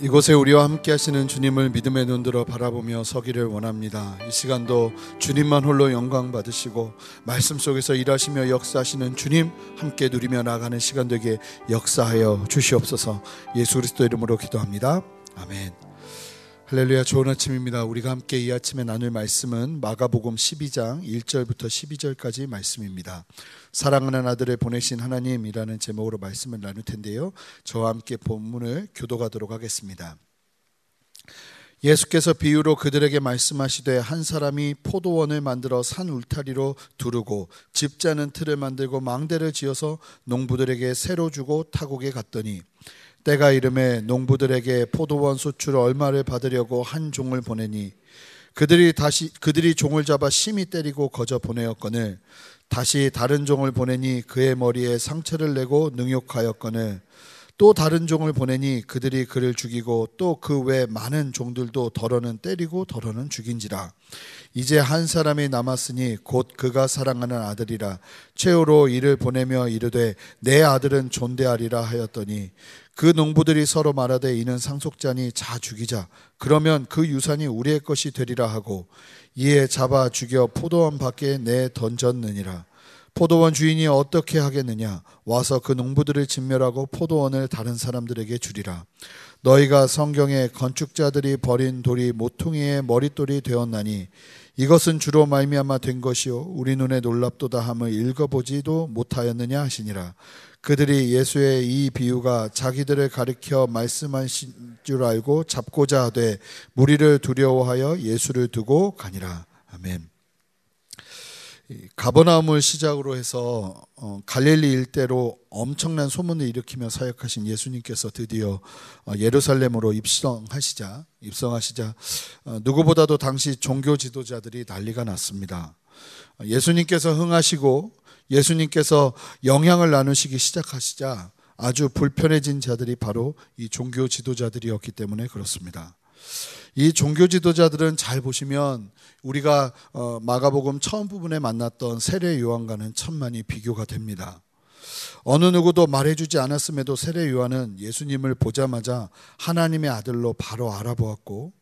이곳에 우리와 함께 하시는 주님을 믿음의 눈들어 바라보며 서기를 원합니다. 이 시간도 주님만 홀로 영광 받으시고 말씀 속에서 일하시며 역사하시는 주님 함께 누리며 나가는 시간 되게 역사하여 주시옵소서. 예수 그리스도 이름으로 기도합니다. 아멘. 할렐루야 좋은 아침입니다. 우리가 함께 이 아침에 나눌 말씀은 마가복음 12장 1절부터 12절까지 말씀입니다. 사랑하는 아들을 보내신 하나님이라는 제목으로 말씀을 나눌 텐데요. 저와 함께 본문을 교도하도록 하겠습니다. 예수께서 비유로 그들에게 말씀하시되 한 사람이 포도원을 만들어 산 울타리로 두르고 집자는 틀을 만들고 망대를 지어서 농부들에게 새로 주고 타국에 갔더니 때가 이름에 농부들에게 포도원 수출 얼마를 받으려고 한 종을 보내니 그들이 다시 그들이 종을 잡아 심히 때리고 거저 보내었거늘 다시 다른 종을 보내니 그의 머리에 상처를 내고 능욕하였거늘 또 다른 종을 보내니 그들이 그를 죽이고 또 그 외 많은 종들도 덜어는 때리고 덜어는 죽인지라. 이제 한 사람이 남았으니 곧 그가 사랑하는 아들이라. 최후로 이를 보내며 이르되 내 아들은 존대하리라 하였더니 그 농부들이 서로 말하되 이는 상속자니 자 죽이자. 그러면 그 유산이 우리의 것이 되리라 하고 이에 잡아 죽여 포도원 밖에 내 던졌느니라. 포도원 주인이 어떻게 하겠느냐? 와서 그 농부들을 진멸하고 포도원을 다른 사람들에게 주리라. 너희가 성경에 건축자들이 버린 돌이 모퉁이의 머릿돌이 되었나니 이것은 주로 말미암아 된 것이요. 우리 눈에 놀랍도다 함을 읽어보지도 못하였느냐 하시니라 그들이 예수의 이 비유가 자기들을 가리켜 말씀하신 줄 알고 잡고자 하되 무리를 두려워하여 예수를 두고 가니라 아멘. 가버나움을 시작으로 해서 어, 갈릴리 일대로 엄청난 소문을 일으키며 사역하신 예수님께서 드디어 어, 예루살렘으로 입성하시자 입성하시자 어, 누구보다도 당시 종교 지도자들이 난리가 났습니다. 예수님께서 흥하시고 예수님께서 영향을 나누시기 시작하시자 아주 불편해진 자들이 바로 이 종교 지도자들이었기 때문에 그렇습니다. 이 종교 지도자들은 잘 보시면 우리가 어, 마가복음 처음 부분에 만났던 세례 요한과는 천만이 비교가 됩니다. 어느 누구도 말해주지 않았음에도 세례 요한은 예수님을 보자마자 하나님의 아들로 바로 알아보았고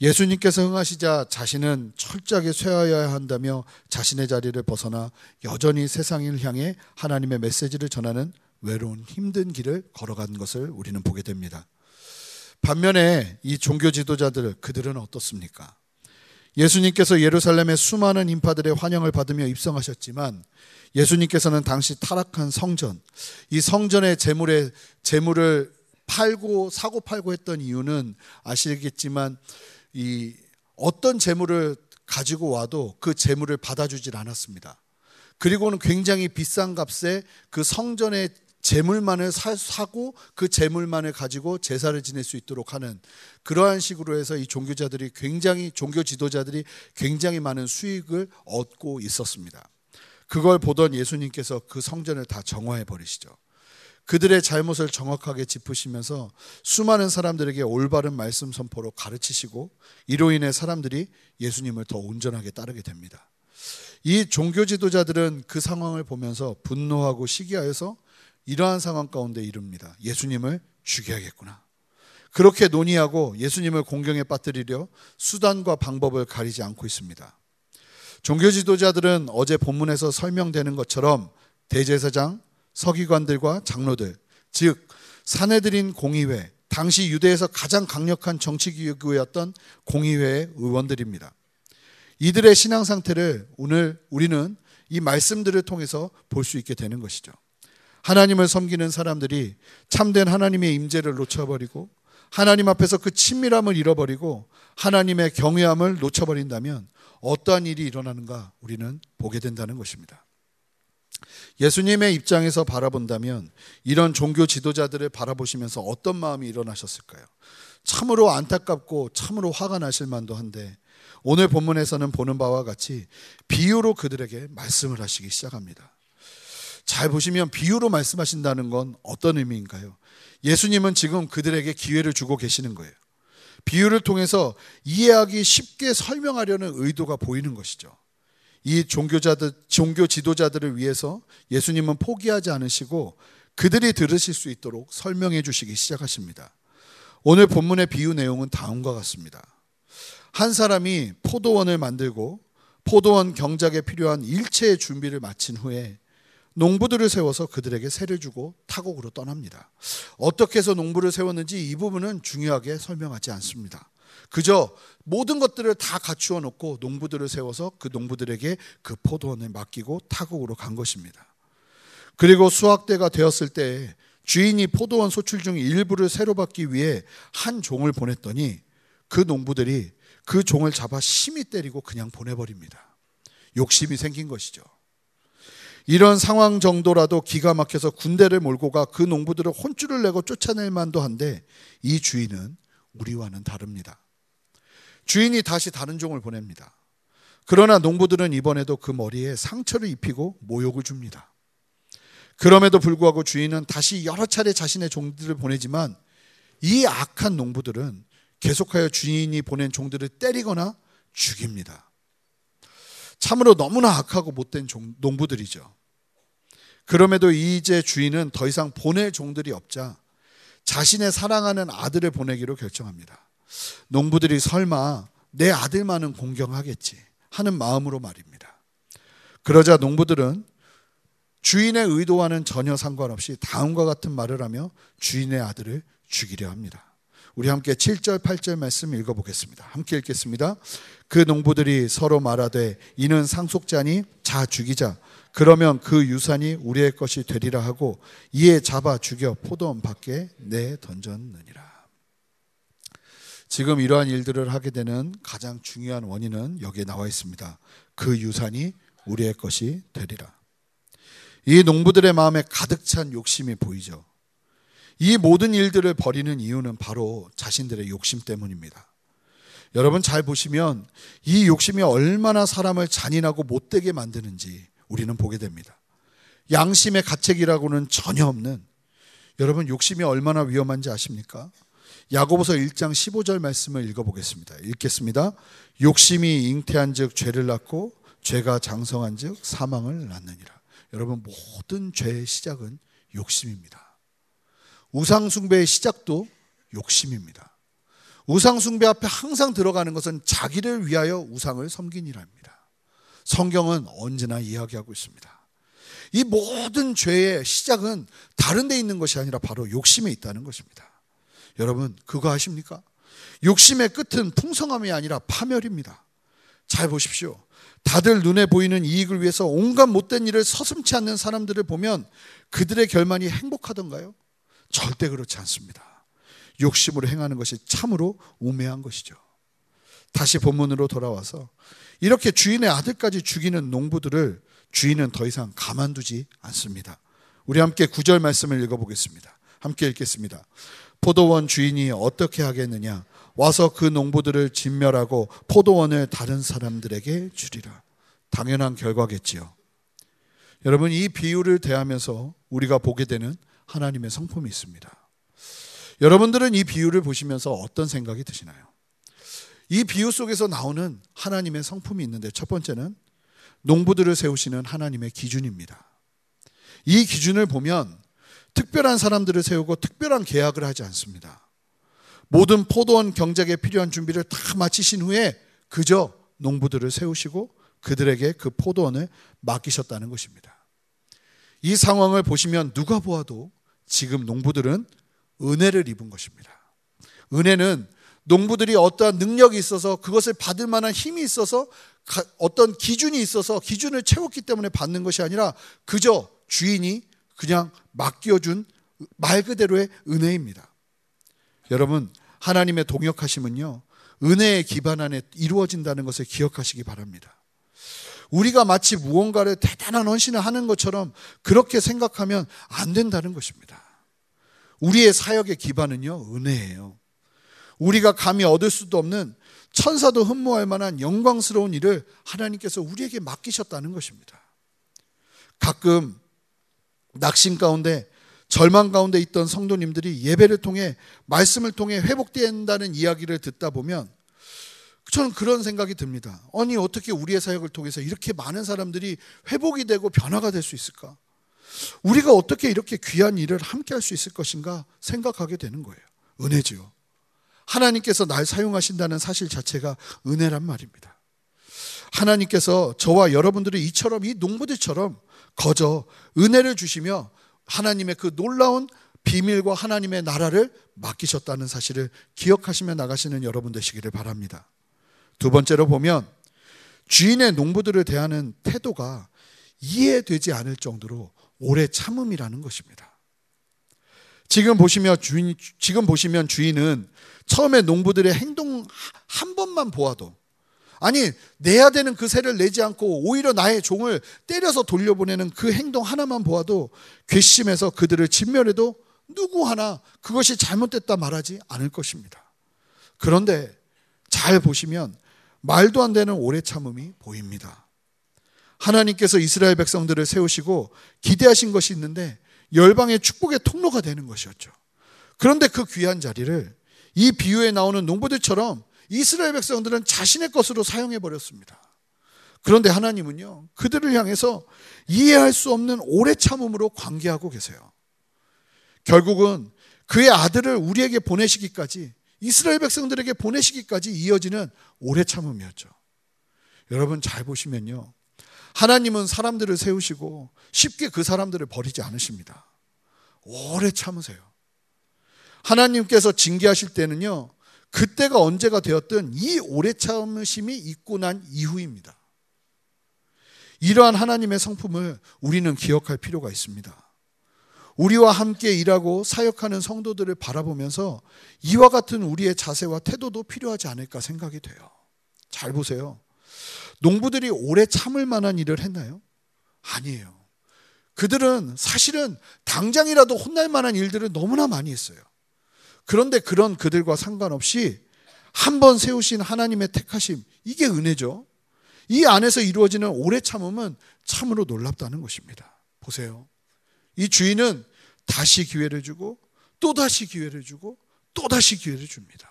예수님께서 흥하시자 자신은 철저하게 쇠하여야 한다며 자신의 자리를 벗어나 여전히 세상을 향해 하나님의 메시지를 전하는 외로운 힘든 길을 걸어간 것을 우리는 보게 됩니다. 반면에 이 종교 지도자들 그들은 어떻습니까? 예수님께서 예루살렘의 수많은 인파들의 환영을 받으며 입성하셨지만 예수님께서는 당시 타락한 성전, 이 성전의 재물에 재물을 팔고 사고 팔고 했던 이유는 아시겠지만 이 어떤 재물을 가지고 와도 그 재물을 받아주질 않았습니다. 그리고는 굉장히 비싼 값에 그 성전의 재물만을 사, 고 그 재물만을 가지고 제사를 지낼 수 있도록 하는 그러한 식으로 해서 이 종교자들이 굉장히 종교 지도자들이 굉장히 많은 수익을 얻고 있었습니다. 그걸 보던 예수님께서 그 성전을 다 정화해 버리시죠. 그들의 잘못을 정확하게 짚으시면서 수많은 사람들에게 올바른 말씀 선포로 가르치시고 이로 인해 사람들이 예수님을 더 온전하게 따르게 됩니다. 이 종교 지도자들은 그 상황을 보면서 분노하고 시기하여서 이러한 상황 가운데 이릅니다. 예수님을 죽여야겠구나. 그렇게 논의하고 예수님을 공경에 빠뜨리려 수단과 방법을 가리지 않고 있습니다. 종교 지도자들은 어제 본문에서 설명되는 것처럼 대제사장, 서기관들과 장로들, 즉 사내들인 공의회, 당시 유대에서 가장 강력한 정치기구였던 공의회의 의원들입니다. 이들의 신앙 상태를 오늘 우리는 이 말씀들을 통해서 볼 수 있게 되는 것이죠. 하나님을 섬기는 사람들이 참된 하나님의 임재를 놓쳐버리고 하나님 앞에서 그 친밀함을 잃어버리고 하나님의 경외함을 놓쳐버린다면 어떠한 일이 일어나는가 우리는 보게 된다는 것입니다. 예수님의 입장에서 바라본다면 이런 종교 지도자들을 바라보시면서 어떤 마음이 일어나셨을까요? 참으로 안타깝고 참으로 화가 나실 만도 한데 오늘 본문에서는 보는 바와 같이 비유로 그들에게 말씀을 하시기 시작합니다. 잘 보시면 비유로 말씀하신다는 건 어떤 의미인가요? 예수님은 지금 그들에게 기회를 주고 계시는 거예요. 비유를 통해서 이해하기 쉽게 설명하려는 의도가 보이는 것이죠. 이 종교자들, 종교 지도자들을 위해서 예수님은 포기하지 않으시고 그들이 들으실 수 있도록 설명해 주시기 시작하십니다. 오늘 본문의 비유 내용은 다음과 같습니다. 한 사람이 포도원을 만들고 포도원 경작에 필요한 일체의 준비를 마친 후에 농부들을 세워서 그들에게 세를 주고 타국으로 떠납니다. 어떻게 해서 농부를 세웠는지 이 부분은 중요하게 설명하지 않습니다. 그저 모든 것들을 다 갖추어 놓고 농부들을 세워서 그 농부들에게 그 포도원을 맡기고 타국으로 간 것입니다. 그리고 수확대가 되었을 때 주인이 포도원 소출 중 일부를 새로 받기 위해 한 종을 보냈더니 그 농부들이 그 종을 잡아 심히 때리고 그냥 보내버립니다. 욕심이 생긴 것이죠. 이런 상황 정도라도 기가 막혀서 군대를 몰고 가 그 농부들을 혼쭐을 내고 쫓아낼 만도 한데 이 주인은 우리와는 다릅니다. 주인이 다시 다른 종을 보냅니다. 그러나 농부들은 이번에도 그 머리에 상처를 입히고 모욕을 줍니다. 그럼에도 불구하고 주인은 다시 여러 차례 자신의 종들을 보내지만 이 악한 농부들은 계속하여 주인이 보낸 종들을 때리거나 죽입니다. 참으로 너무나 악하고 못된 종, 농부들이죠. 그럼에도 이제 주인은 더 이상 보낼 종들이 없자 자신의 사랑하는 아들을 보내기로 결정합니다. 농부들이 설마 내 아들만은 공경하겠지 하는 마음으로 말입니다. 그러자 농부들은 주인의 의도와는 전혀 상관없이 다음과 같은 말을 하며 주인의 아들을 죽이려 합니다. 우리 함께 7절, 8절 말씀 읽어보겠습니다. 함께 읽겠습니다. 그 농부들이 서로 말하되 이는 상속자니 자 죽이자. 그러면 그 유산이 우리의 것이 되리라 하고 이에 잡아 죽여 포도원 밖에 내 던졌느니라. 지금 이러한 일들을 하게 되는 가장 중요한 원인은 여기에 나와 있습니다. 그 유산이 우리의 것이 되리라. 이 농부들의 마음에 가득 찬 욕심이 보이죠. 이 모든 일들을 벌이는 이유는 바로 자신들의 욕심 때문입니다. 여러분 잘 보시면 이 욕심이 얼마나 사람을 잔인하고 못되게 만드는지 우리는 보게 됩니다. 양심의 가책이라고는 전혀 없는 여러분 욕심이 얼마나 위험한지 아십니까? 야고보서 1장 15절 말씀을 읽어보겠습니다. 읽겠습니다. 욕심이 잉태한즉 죄를 낳고 죄가 장성한즉 사망을 낳느니라. 여러분 모든 죄의 시작은 욕심입니다. 우상숭배의 시작도 욕심입니다. 우상숭배 앞에 항상 들어가는 것은 자기를 위하여 우상을 섬긴이랍니다. 성경은 언제나 이야기하고 있습니다. 이 모든 죄의 시작은 다른 데 있는 것이 아니라 바로 욕심에 있다는 것입니다. 여러분, 그거 아십니까? 욕심의 끝은 풍성함이 아니라 파멸입니다. 잘 보십시오. 다들 눈에 보이는 이익을 위해서 온갖 못된 일을 서슴치 않는 사람들을 보면 그들의 결말이 행복하던가요? 절대 그렇지 않습니다. 욕심으로 행하는 것이 참으로 우매한 것이죠. 다시 본문으로 돌아와서 이렇게 주인의 아들까지 죽이는 농부들을 주인은 더 이상 가만두지 않습니다. 우리 함께 구절 말씀을 읽어보겠습니다. 함께 읽겠습니다. 포도원 주인이 어떻게 하겠느냐? 와서 그 농부들을 진멸하고 포도원을 다른 사람들에게 주리라. 당연한 결과겠지요. 여러분, 이 비유를 대하면서 우리가 보게 되는 하나님의 성품이 있습니다. 여러분들은 이 비유를 보시면서 어떤 생각이 드시나요? 이 비유 속에서 나오는 하나님의 성품이 있는데 첫 번째는 농부들을 세우시는 하나님의 기준입니다. 이 기준을 보면 특별한 사람들을 세우고 특별한 계약을 하지 않습니다. 모든 포도원 경작에 필요한 준비를 다 마치신 후에 그저 농부들을 세우시고 그들에게 그 포도원을 맡기셨다는 것입니다. 이 상황을 보시면 누가 보아도 지금 농부들은 은혜를 입은 것입니다. 은혜는 농부들이 어떠한 능력이 있어서 그것을 받을 만한 힘이 있어서 어떤 기준이 있어서 기준을 채웠기 때문에 받는 것이 아니라 그저 주인이 그냥 맡겨준 말 그대로의 은혜입니다. 여러분, 하나님의 동역하심은요, 은혜의 기반 안에 이루어진다는 것을 기억하시기 바랍니다. 우리가 마치 무언가를 대단한 헌신을 하는 것처럼 그렇게 생각하면 안 된다는 것입니다. 우리의 사역의 기반은요, 은혜예요. 우리가 감히 얻을 수도 없는 천사도 흠모할 만한 영광스러운 일을 하나님께서 우리에게 맡기셨다는 것입니다. 가끔 낙심 가운데 절망 가운데 있던 성도님들이 예배를 통해 말씀을 통해 회복된다는 이야기를 듣다 보면 저는 그런 생각이 듭니다. 아니, 어떻게 우리의 사역을 통해서 이렇게 많은 사람들이 회복이 되고 변화가 될 수 있을까? 우리가 어떻게 이렇게 귀한 일을 함께 할 수 있을 것인가 생각하게 되는 거예요. 은혜지요. 하나님께서 날 사용하신다는 사실 자체가 은혜란 말입니다. 하나님께서 저와 여러분들을 이처럼 이 농부들처럼 거저 은혜를 주시며 하나님의 그 놀라운 비밀과 하나님의 나라를 맡기셨다는 사실을 기억하시며 나가시는 여러분 되시기를 바랍니다. 두 번째로 보면 주인의 농부들을 대하는 태도가 이해되지 않을 정도로 오래 참음이라는 것입니다. 지금 보시면 주인 지금 보시면 주인은 처음에 농부들의 행동 한 번만 보아도 아니 내야 되는 그 세를 내지 않고 오히려 나의 종을 때려서 돌려보내는 그 행동 하나만 보아도 괘씸해서 그들을 진멸해도 누구 하나 그것이 잘못됐다 말하지 않을 것입니다. 그런데 잘 보시면 말도 안 되는 오래 참음이 보입니다. 하나님께서 이스라엘 백성들을 세우시고 기대하신 것이 있는데 열방의 축복의 통로가 되는 것이었죠. 그런데 그 귀한 자리를 이 비유에 나오는 농부들처럼 이스라엘 백성들은 자신의 것으로 사용해 버렸습니다. 그런데 하나님은요, 그들을 향해서 이해할 수 없는 오래 참음으로 관계하고 계세요. 결국은 그의 아들을 우리에게 보내시기까지 이스라엘 백성들에게 보내시기까지 이어지는 오래 참음이었죠. 여러분 잘 보시면요. 하나님은 사람들을 세우시고 쉽게 그 사람들을 버리지 않으십니다. 오래 참으세요. 하나님께서 징계하실 때는요. 그때가 언제가 되었든 이 오래 참으심이 있고 난 이후입니다. 이러한 하나님의 성품을 우리는 기억할 필요가 있습니다. 우리와 함께 일하고 사역하는 성도들을 바라보면서 이와 같은 우리의 자세와 태도도 필요하지 않을까 생각이 돼요. 잘 보세요. 농부들이 오래 참을 만한 일을 했나요? 아니에요. 그들은 사실은 당장이라도 혼날 만한 일들을 너무나 많이 했어요. 그런데 그런 그들과 상관없이 한 번 세우신 하나님의 택하심, 이게 은혜죠. 이 안에서 이루어지는 오래 참음은 참으로 놀랍다는 것입니다. 보세요. 이 주인은 다시 기회를 주고 또 다시 기회를 주고 또 다시 기회를 줍니다.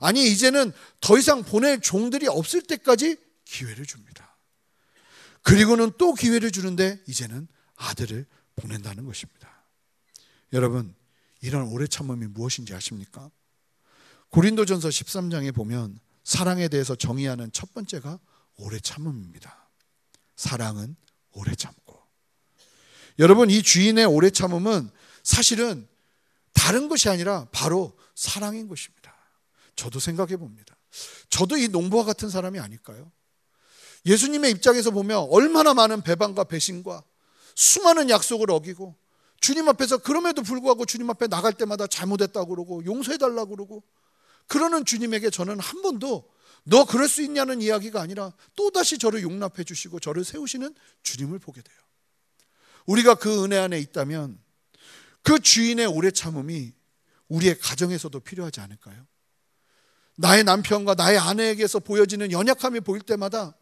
아니 이제는 더 이상 보낼 종들이 없을 때까지 기회를 줍니다. 그리고는 또 기회를 주는데 이제는 아들을 보낸다는 것입니다. 여러분 이런 오래 참음이 무엇인지 아십니까? 고린도전서 13장에 보면 사랑에 대해서 정의하는 첫 번째가 오래 참음입니다. 사랑은 오래 참고. 여러분 이 주인의 오래 참음은 사실은 다른 것이 아니라 바로 사랑인 것입니다. 저도 생각해 봅니다. 저도 이 농부와 같은 사람이 아닐까요? 예수님의 입장에서 보면 얼마나 많은 배반과 배신과 수많은 약속을 어기고 주님 앞에서 그럼에도 불구하고 주님 앞에 나갈 때마다 잘못했다고 그러고 용서해달라고 그러고 그러는 주님에게 저는 한 번도 너 그럴 수 있냐는 이야기가 아니라 또다시 저를 용납해 주시고 저를 세우시는 주님을 보게 돼요. 우리가 그 은혜 안에 있다면 그 주인의 오래 참음이 우리의 가정에서도 필요하지 않을까요? 나의 남편과 나의 아내에게서 보여지는 연약함이 보일 때마다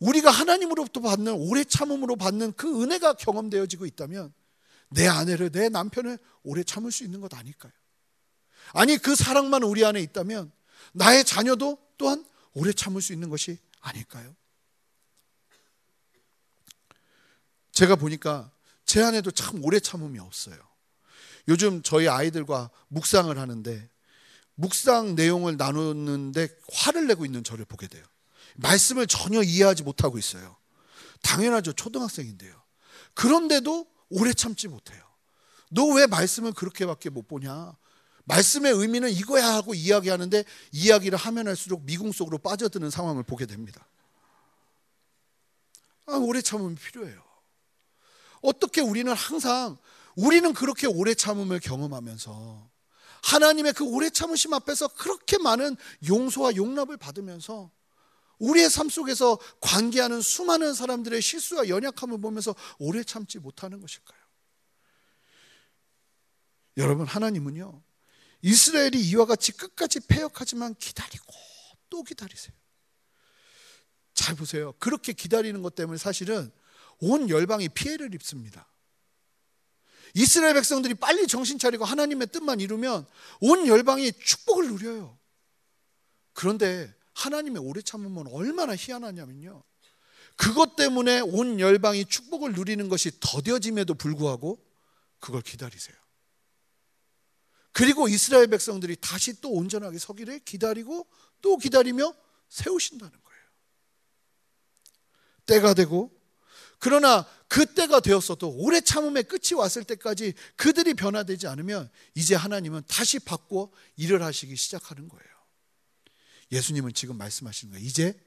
우리가 하나님으로부터 받는 오래 참음으로 받는 그 은혜가 경험되어지고 있다면 내 아내를, 내 남편을 오래 참을 수 있는 것 아닐까요? 아니, 그 사랑만 우리 안에 있다면 나의 자녀도 또한 오래 참을 수 있는 것이 아닐까요? 제가 보니까 제 안에도 참 오래 참음이 없어요. 요즘 저희 아이들과 묵상을 하는데 묵상 내용을 나누는데 화를 내고 있는 저를 보게 돼요. 말씀을 전혀 이해하지 못하고 있어요. 당연하죠. 초등학생인데요. 그런데도 오래 참지 못해요. 너 왜 말씀을 그렇게밖에 못 보냐? 말씀의 의미는 이거야 하고 이야기하는데 이야기를 하면 할수록 미궁 속으로 빠져드는 상황을 보게 됩니다. 아, 오래 참음이 필요해요. 어떻게 우리는 항상 우리는 그렇게 오래 참음을 경험하면서 하나님의 그 오래 참으심 앞에서 그렇게 많은 용서와 용납을 받으면서 우리의 삶 속에서 관계하는 수많은 사람들의 실수와 연약함을 보면서 오래 참지 못하는 것일까요? 여러분, 하나님은요, 이스라엘이 이와 같이 끝까지 패역하지만 기다리고 또 기다리세요. 잘 보세요. 그렇게 기다리는 것 때문에 사실은 온 열방이 피해를 입습니다. 이스라엘 백성들이 빨리 정신 차리고 하나님의 뜻만 이루면 온 열방이 축복을 누려요. 그런데 하나님의 오래 참으면 얼마나 희한하냐면요. 그것 때문에 온 열방이 축복을 누리는 것이 더뎌짐에도 불구하고 그걸 기다리세요. 그리고 이스라엘 백성들이 다시 또 온전하게 서기를 기다리고 또 기다리며 세우신다는 거예요. 때가 되고 그러나 그 때가 되었어도 오래 참음의 끝이 왔을 때까지 그들이 변화되지 않으면 이제 하나님은 다시 바꿔 일을 하시기 시작하는 거예요. 예수님은 지금 말씀하시는 거예요. 이제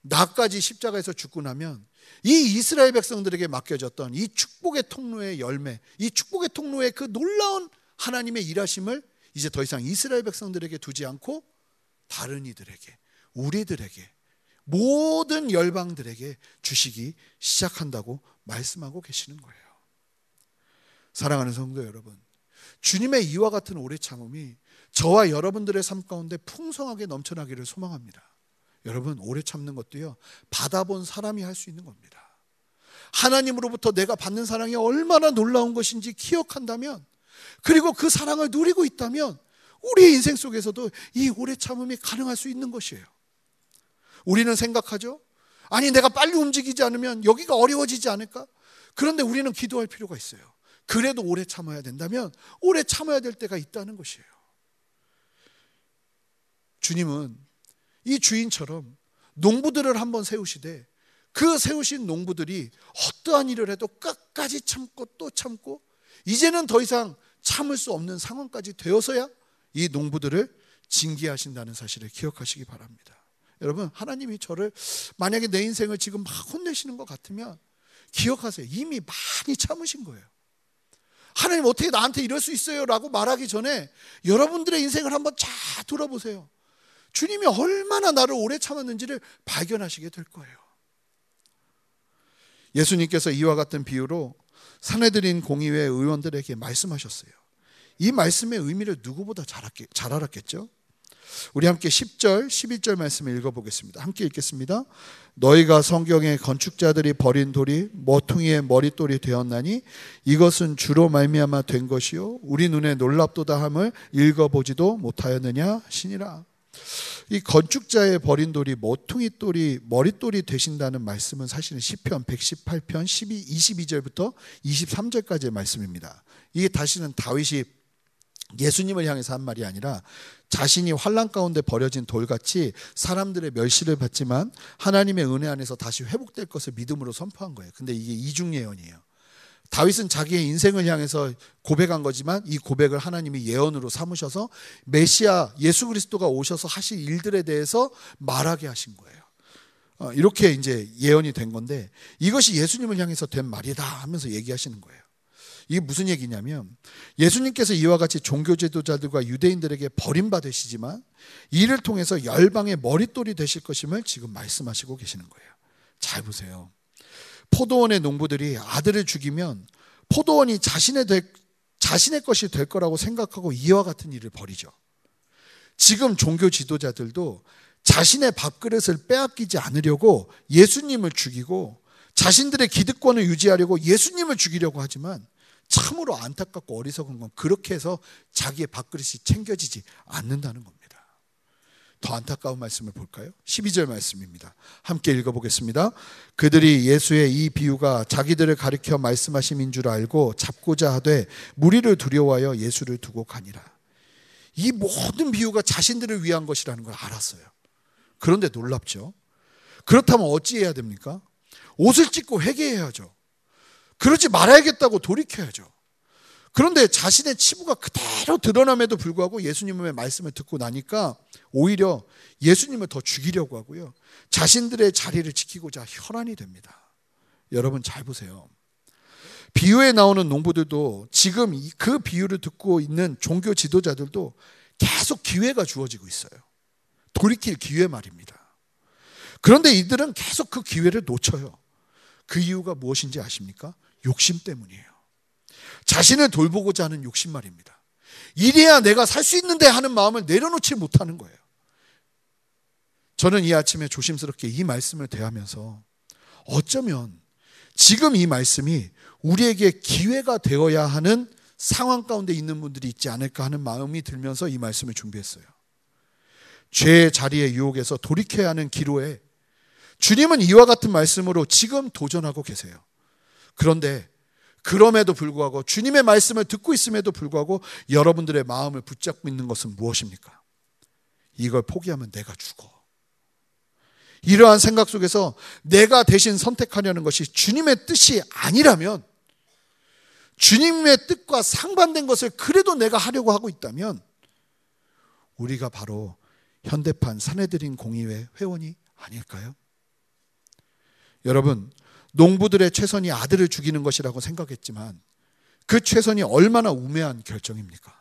나까지 십자가에서 죽고 나면 이 이스라엘 백성들에게 맡겨졌던 이 축복의 통로의 열매, 이 축복의 통로의 그 놀라운 하나님의 일하심을 이제 더 이상 이스라엘 백성들에게 두지 않고 다른 이들에게, 우리들에게, 모든 열방들에게 주시기 시작한다고 말씀하고 계시는 거예요. 사랑하는 성도 여러분, 주님의 이와 같은 오래 참음이 저와 여러분들의 삶 가운데 풍성하게 넘쳐나기를 소망합니다. 여러분, 오래 참는 것도요, 받아본 사람이 할 수 있는 겁니다. 하나님으로부터 내가 받는 사랑이 얼마나 놀라운 것인지 기억한다면, 그리고 그 사랑을 누리고 있다면, 우리의 인생 속에서도 이 오래 참음이 가능할 수 있는 것이에요. 우리는 생각하죠? 아니, 내가 빨리 움직이지 않으면 여기가 어려워지지 않을까? 그런데 우리는 기도할 필요가 있어요. 그래도 오래 참아야 된다면 오래 참아야 될 때가 있다는 것이에요. 주님은 이 주인처럼 농부들을 한번 세우시되 그 세우신 농부들이 어떠한 일을 해도 끝까지 참고 또 참고 이제는 더 이상 참을 수 없는 상황까지 되어서야 이 농부들을 징계하신다는 사실을 기억하시기 바랍니다. 여러분, 하나님이 저를 만약에 내 인생을 지금 막 혼내시는 것 같으면 기억하세요. 이미 많이 참으신 거예요. 하나님 어떻게 나한테 이럴 수 있어요? 라고 말하기 전에 여러분들의 인생을 한번 쫙 돌아보세요. 주님이 얼마나 나를 오래 참았는지를 발견하시게 될 거예요. 예수님께서 이와 같은 비유로 사내들인 공의회 의원들에게 말씀하셨어요. 이 말씀의 의미를 누구보다 잘 알았겠죠? 우리 함께 10절, 11절 말씀을 읽어보겠습니다. 함께 읽겠습니다. 너희가 성경의 건축자들이 버린 돌이 모퉁이의 머릿돌이 되었나니 이것은 주로 말미암아 된 것이요 우리 눈에 놀랍도다 함을 읽어보지도 못하였느냐 신이라. 이 건축자의 버린 돌이 모퉁이 돌이 머릿돌이 되신다는 말씀은 사실은 시편 118편 12 22절부터 23절까지의 말씀입니다. 이게 다시는 다윗이 예수님을 향해서 한 말이 아니라 자신이 환란 가운데 버려진 돌같이 사람들의 멸시를 받지만 하나님의 은혜 안에서 다시 회복될 것을 믿음으로 선포한 거예요. 근데 이게 이중 예언이에요. 다윗은 자기의 인생을 향해서 고백한 거지만 이 고백을 하나님이 예언으로 삼으셔서 메시아 예수 그리스도가 오셔서 하실 일들에 대해서 말하게 하신 거예요. 어, 이렇게 이제 예언이 된 건데 이것이 예수님을 향해서 된 말이다 하면서 얘기하시는 거예요. 이게 무슨 얘기냐면 예수님께서 이와 같이 종교 제도자들과 유대인들에게 버림받으시지만 이를 통해서 열방의 머릿돌이 되실 것임을 지금 말씀하시고 계시는 거예요. 잘 보세요. 포도원의 농부들이 아들을 죽이면 포도원이 자신의 될, 자신의 것이 될 거라고 생각하고 이와 같은 일을 벌이죠. 지금 종교 지도자들도 자신의 밥그릇을 빼앗기지 않으려고 예수님을 죽이고 자신들의 기득권을 유지하려고 예수님을 죽이려고 하지만 참으로 안타깝고 어리석은 건 그렇게 해서 자기의 밥그릇이 챙겨지지 않는다는 겁니다. 더 안타까운 말씀을 볼까요? 12절 말씀입니다. 함께 읽어보겠습니다. 그들이 예수의 이 비유가 자기들을 가리켜 말씀하심인 줄 알고 잡고자 하되 무리를 두려워하여 예수를 두고 가니라. 이 모든 비유가 자신들을 위한 것이라는 걸 알았어요. 그런데 놀랍죠. 그렇다면 어찌해야 됩니까? 옷을 찢고 회개해야죠. 그러지 말아야겠다고 돌이켜야죠. 그런데 자신의 치부가 그대로 드러남에도 불구하고 예수님의 말씀을 듣고 나니까 오히려 예수님을 더 죽이려고 하고요. 자신들의 자리를 지키고자 혈안이 됩니다. 여러분 잘 보세요. 비유에 나오는 농부들도 지금 그 비유를 듣고 있는 종교 지도자들도 계속 기회가 주어지고 있어요. 돌이킬 기회 말입니다. 그런데 이들은 계속 그 기회를 놓쳐요. 그 이유가 무엇인지 아십니까? 욕심 때문이에요. 자신을 돌보고자 하는 욕심 말입니다. 이래야 내가 살 수 있는데 하는 마음을 내려놓지 못하는 거예요. 저는 이 아침에 조심스럽게 이 말씀을 대하면서 어쩌면 지금 이 말씀이 우리에게 기회가 되어야 하는 상황 가운데 있는 분들이 있지 않을까 하는 마음이 들면서 이 말씀을 준비했어요. 죄의 자리의 유혹에서 돌이켜야 하는 기로에 주님은 이와 같은 말씀으로 지금 도전하고 계세요. 그런데 그럼에도 불구하고 주님의 말씀을 듣고 있음에도 불구하고 여러분들의 마음을 붙잡고 있는 것은 무엇입니까? 이걸 포기하면 내가 죽어. 이러한 생각 속에서 내가 대신 선택하려는 것이 주님의 뜻이 아니라면 주님의 뜻과 상반된 것을 그래도 내가 하려고 하고 있다면 우리가 바로 현대판 사내들인 공의회 회원이 아닐까요? 여러분, 농부들의 최선이 아들을 죽이는 것이라고 생각했지만 그 최선이 얼마나 우매한 결정입니까?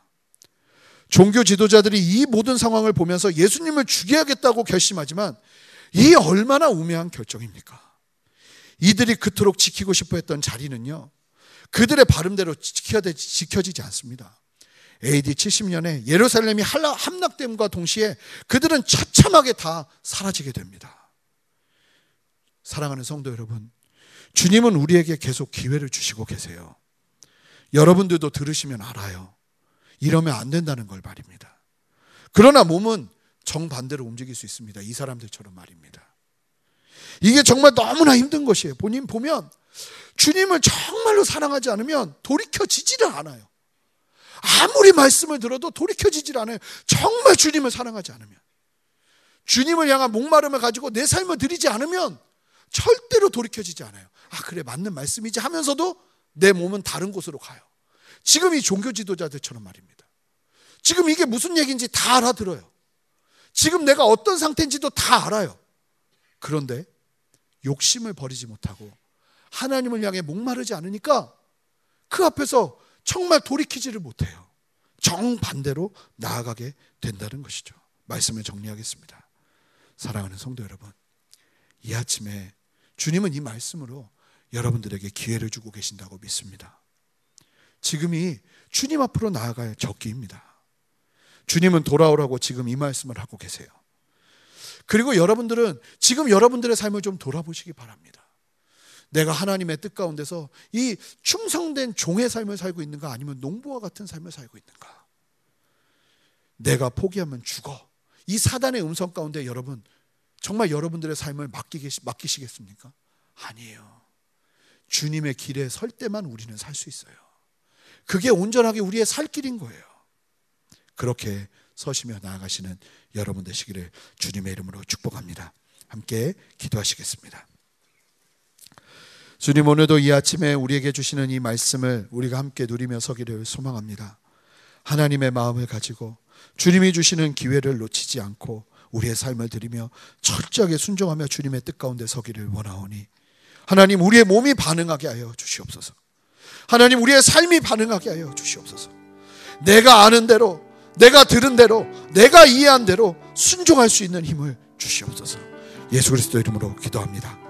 종교 지도자들이 이 모든 상황을 보면서 예수님을 죽여야겠다고 결심하지만 이 얼마나 우매한 결정입니까? 이들이 그토록 지키고 싶어 했던 자리는요, 그들의 발음대로 지켜지지 않습니다. AD 70년에 예루살렘이 함락됨과 동시에 그들은 처참하게 다 사라지게 됩니다. 사랑하는 성도 여러분, 주님은 우리에게 계속 기회를 주시고 계세요. 여러분들도 들으시면 알아요. 이러면 안 된다는 걸 말입니다. 그러나 몸은 정반대로 움직일 수 있습니다. 이 사람들처럼 말입니다. 이게 정말 너무나 힘든 것이에요. 본인 보면 주님을 정말로 사랑하지 않으면 돌이켜지지를 않아요. 아무리 말씀을 들어도 돌이켜지질 않아요. 정말 주님을 사랑하지 않으면. 주님을 향한 목마름을 가지고 내 삶을 드리지 않으면 절대로 돌이켜지지 않아요. 아, 그래, 맞는 말씀이지 하면서도 내 몸은 다른 곳으로 가요. 지금 이 종교 지도자들처럼 말입니다. 지금 이게 무슨 얘기인지 다 알아들어요. 지금 내가 어떤 상태인지도 다 알아요. 그런데 욕심을 버리지 못하고 하나님을 향해 목마르지 않으니까 그 앞에서 정말 돌이키지를 못해요. 정반대로 나아가게 된다는 것이죠. 말씀을 정리하겠습니다. 사랑하는 성도 여러분, 이 아침에 주님은 이 말씀으로 여러분들에게 기회를 주고 계신다고 믿습니다. 지금이 주님 앞으로 나아갈 적기입니다. 주님은 돌아오라고 지금 이 말씀을 하고 계세요. 그리고 여러분들은 지금 여러분들의 삶을 좀 돌아보시기 바랍니다. 내가 하나님의 뜻 가운데서 이 충성된 종의 삶을 살고 있는가 아니면 농부와 같은 삶을 살고 있는가? 내가 포기하면 죽어. 이 사단의 음성 가운데 여러분 정말 여러분들의 삶을 맡기시겠습니까? 아니에요. 주님의 길에 설 때만 우리는 살 수 있어요. 그게 온전하게 우리의 살 길인 거예요. 그렇게 서시며 나아가시는 여러분 되시기를 주님의 이름으로 축복합니다. 함께 기도하시겠습니다. 주님 오늘도 이 아침에 우리에게 주시는 이 말씀을 우리가 함께 누리며 서기를 소망합니다. 하나님의 마음을 가지고 주님이 주시는 기회를 놓치지 않고 우리의 삶을 드리며 철저하게 순종하며 주님의 뜻 가운데 서기를 원하오니 하나님 우리의 몸이 반응하게 하여 주시옵소서. 하나님 우리의 삶이 반응하게 하여 주시옵소서. 내가 아는 대로 내가 들은 대로 내가 이해한 대로 순종할 수 있는 힘을 주시옵소서. 예수 그리스도 이름으로 기도합니다.